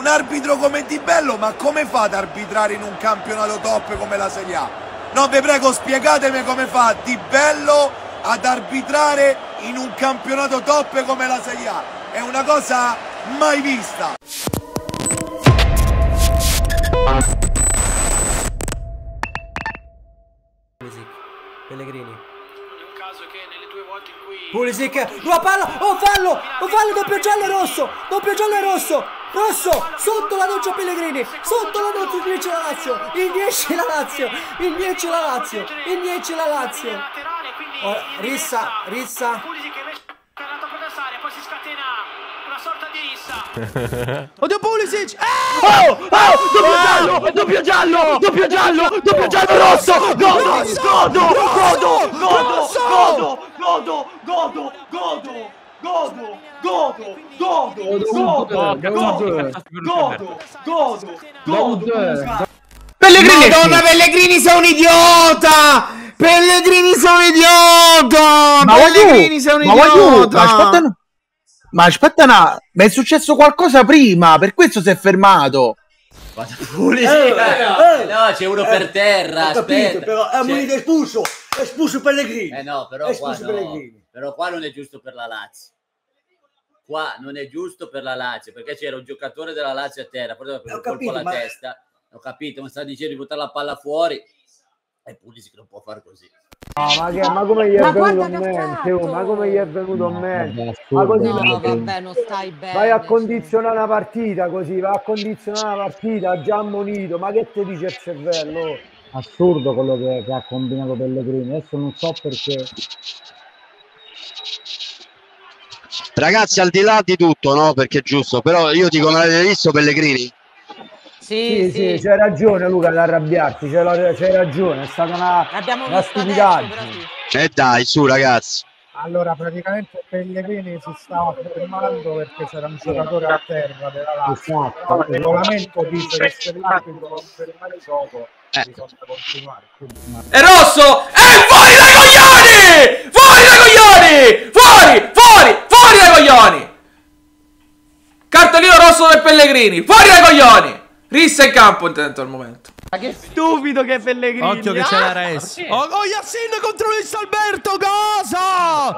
Un arbitro come Di Bello, ma come fa ad arbitrare in un campionato top come la Serie A? No, vi prego, spiegatemi come fa Di Bello ad arbitrare in un campionato top come la Serie A. È una cosa mai vista. Pellegrini. un caso che nelle due volte in cui Pulisic, nuova palla, oh fallo, oh fallo, doppio giallo e rosso, doppio giallo e rosso, rosso, sotto la doccia Pellegrini, sotto la doccia il 10 la Lazio, il 10 la Lazio, il 10 la Lazio, il 10 la Lazio. Oh, Rissa, Rissa, Pulisic invece è andato per l'avversaria, poi si scatena una sorta di rissa. oddio Pulisic, Oh! Oh! Doppio giallo! Doppio giallo! Doppio giallo! Doppio giallo rosso! Godo! Godo! Godo! Godo! Godo! Godo! Godo! Godo! Godo! Godo! Godo! Godo! Godo! Godo! Godo! Pellegrini! Madonna, Pellegrini sei un idiota! Pellegrini sei un idiota! Ma Pellegrini sei un ma voglio, idiota! ma aspetta, un- ma aspetta, una- ma è successo qualcosa prima, per questo si è fermato. Pulisic! No, c'è uno per terra. Ho capito, aspetta. però è C'è- munito espulso, espulso Pellegrini. Eh no, però È qua, no. Però qua non è giusto per la Lazio. Qua non è giusto per la Lazio perché c'era un giocatore della Lazio a terra, poi aveva preso Ho un colpo capito, alla ma- testa. Ho capito, ma sta dicendo di buttare la palla fuori. E Pulisic non può fare così. ma, che, ma come gli è Ma venuto in ha mente? oh, ma come gli è venuto in mente? Ma così No, no, vabbè, non stai bene. vai a cioè. condizionare una partita così, vai a condizionare una partita, ha già ammonito, ma che ti dice il cervello? Assurdo quello che, che ha combinato Pellegrini. Adesso non so perché. Ragazzi, al di là di tutto, no? Perché è giusto, però io dico, non avete visto Pellegrini? Sì, sì, c'hai ragione Luca ad arrabbiarti, c'hai, la- c'hai ragione, è stata una, L'abbiamo una stupidaggine. sì. E dai, su ragazzi. Allora, praticamente Pellegrini si stava fermando perché c'era un giocatore a terra della Lazio. Però il regolamento dice che se l'arbitro non fermare il gioco ma- È rosso! E fuori dai coglioni! Fuori dai coglioni! Fuori! Fuori! Fuori dai coglioni! Cartellino rosso del Pellegrini! Fuori dai coglioni! Rissa in campo intanto al momento. Ma che stupido che è Pellegrini! occhio che c'è la Ah, res. Oh, oh Yassin contro Luis Alberto,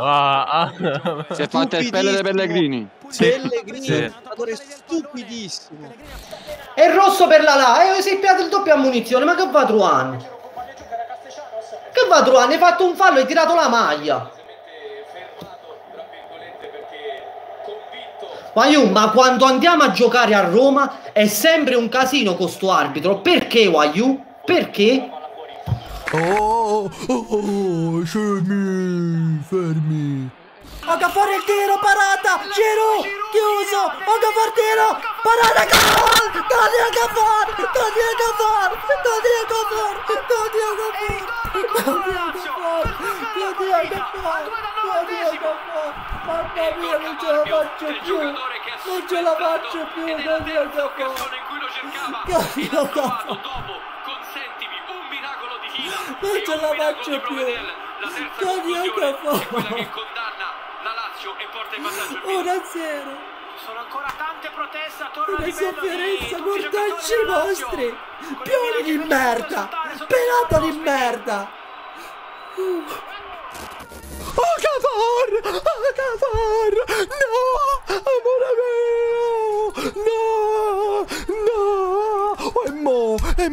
cosa? Si è fatta il pelle dei Pellegrini. Pellegrini Sì. è un giocatore stupidissimo. È rosso per la là, e si è piato il doppio ammonizione, ma che va Truan? Che va Truan? Hai fatto un fallo e hai tirato la maglia. Ma io, ma quando andiamo a giocare a Roma è sempre un casino con sto arbitro. Perché, Wayu? Perché? Oh, oh, oh, oh, fermi. Oga fuori il tiro, parata, giro, chiuso, Oga fuori tiro, parata, gol, Tony Agafar, Tony Agafar, Tony Agafar, Tony Agafar, Tony Agafar, Tony Agafar, Tony Agafar, mamma mia non ce la faccio più, non ce la faccio più, Tony Agafar, Tony Agafar, non ce la faccio più. Tony anche a fuoco. ora oh, zero sono ancora tante proteste attorno una sofferenza mortacci vostri pioni di merda. pelata di merda. Oh Qatar oh Qatar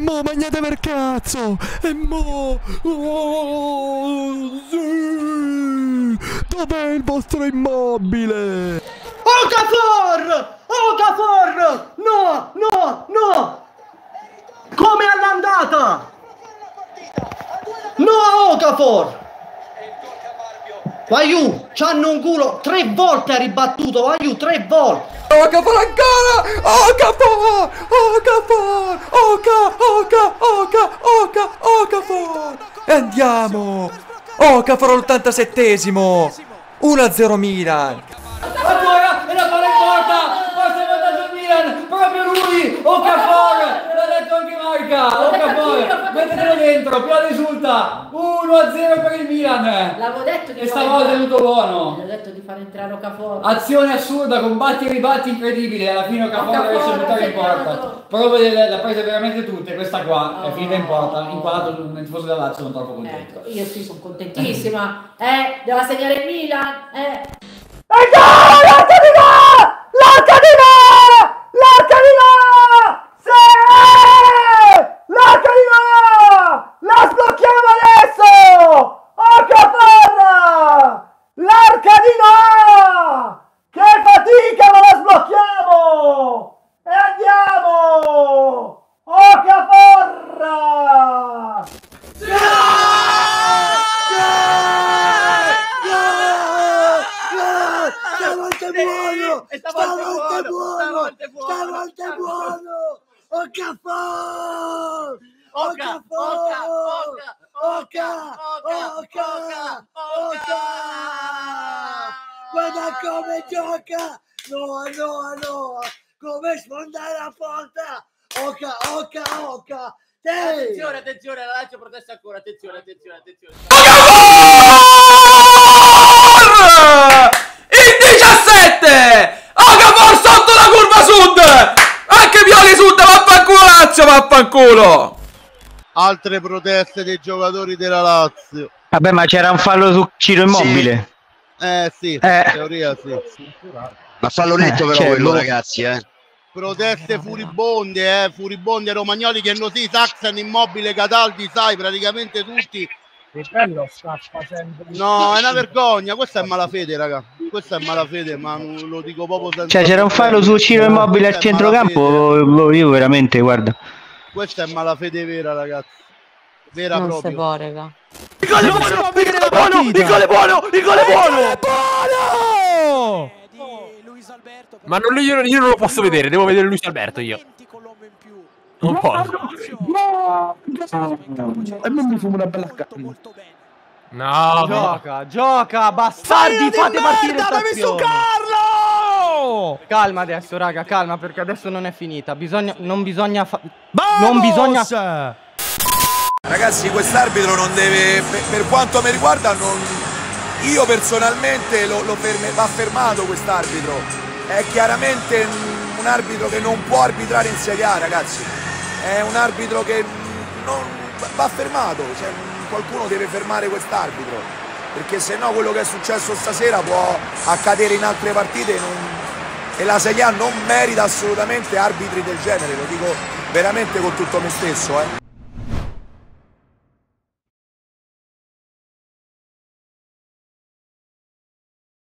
mo! E mo! Magnate per cazzo! E mo! Oh, sì! Dov'è il vostro immobile? Okafor! Okafor! No, no, no! Come all'andata! No, Okafor! Waiu, c'hanno un culo, tre volte ha ribattuto, Waiu, tre volte. Oh, Capone ancora! Oh, Capone! Oh, Capone! Oca, Oca, Oca, Oca, Oh, Capone! Oh, oh, oh, e andiamo! Oh, Capone l'87esimo! 1-0 Milan! Ancora, e la palla in porta! Forse è vantaggio Milan! Proprio lui! Oh, Capone! L'ha detto anche Marca! Oh, Capone! Mettetelo dentro, più risulta! 1 1-0 per il Milan. L'avevo detto di E fare stavolta è tutto buono. L'avevo detto di far entrare Okafor. Azione assurda, combatti e ribatti incredibili. Alla fine Okafor, riesce a buttare in porta. Prove delle- le ha prese veramente tutte. Questa qua è finita in porta. Inquadrato nel tifoso della Lazio, non troppo contento. Ecco, io sì, sono contentissima. Eh, doveva segnare il Milan. Eh. L'arca di là! L'arca di là! L'arca di là! Sì! L'arca di là! La sblocchiamo adesso! Okafor! L'arca di là! Che fatica ma la sblocchiamo! E andiamo! Okafor! Stavolta è buono! Stavolta è buono! Stavolta è buono! Okafor! Okafor! Oca! Oca! Oca! Guarda come gioca! No, no, no! Come sfondare la porta! Oca! Oca! Oca! Attenzione, attenzione, la Lazio protesta ancora, attenzione, attenzione, attenzione. Vaffanculo! Altre proteste dei giocatori della Lazio. Vabbè, ma c'era un fallo su Ciro Immobile. Eh sì, Eh. in teoria sì. Ma fallo netto Eh, però cioè, quello boh. ragazzi, eh. Proteste furibonde, eh, furibonde romagnoli che non si Saxan, Immobile, Cataldi, sai, praticamente tutti. Bello sta facendo. No, è una vergogna, questa è malafede, raga. Questa è malafede, ma lo dico proprio senza Cioè, c'era un fallo su Ciro Immobile al centrocampo. Io veramente, guarda. Questa è malafede vera, ragazzi. Vera Non si proprio. può, raga. Il gol è buono! Il gol è buono! Il gol è buono! Il gol è buono! Ma non, io, io non lo posso vedere, devo vedere Luis Alberto io. Non posso. E non mi fumo una bella canna. No, Gioca, gioca, bastardi, fate partire sta azione. Carlo! Calma adesso, raga, calma, perché adesso non è finita. Bisogna, non bisogna fa- Non bisogna Ragazzi, quest'arbitro non deve, per, per quanto mi riguarda, non, io personalmente lo, lo ferme- va fermato quest'arbitro. È chiaramente un, arbitro che non può arbitrare in Serie A, ragazzi. È un arbitro che non, va fermato. Cioè, qualcuno deve fermare quest'arbitro. Perché se no quello che è successo stasera può accadere in altre partite e non- e la Serie A non merita assolutamente arbitri del genere, lo dico veramente con tutto me stesso. Eh.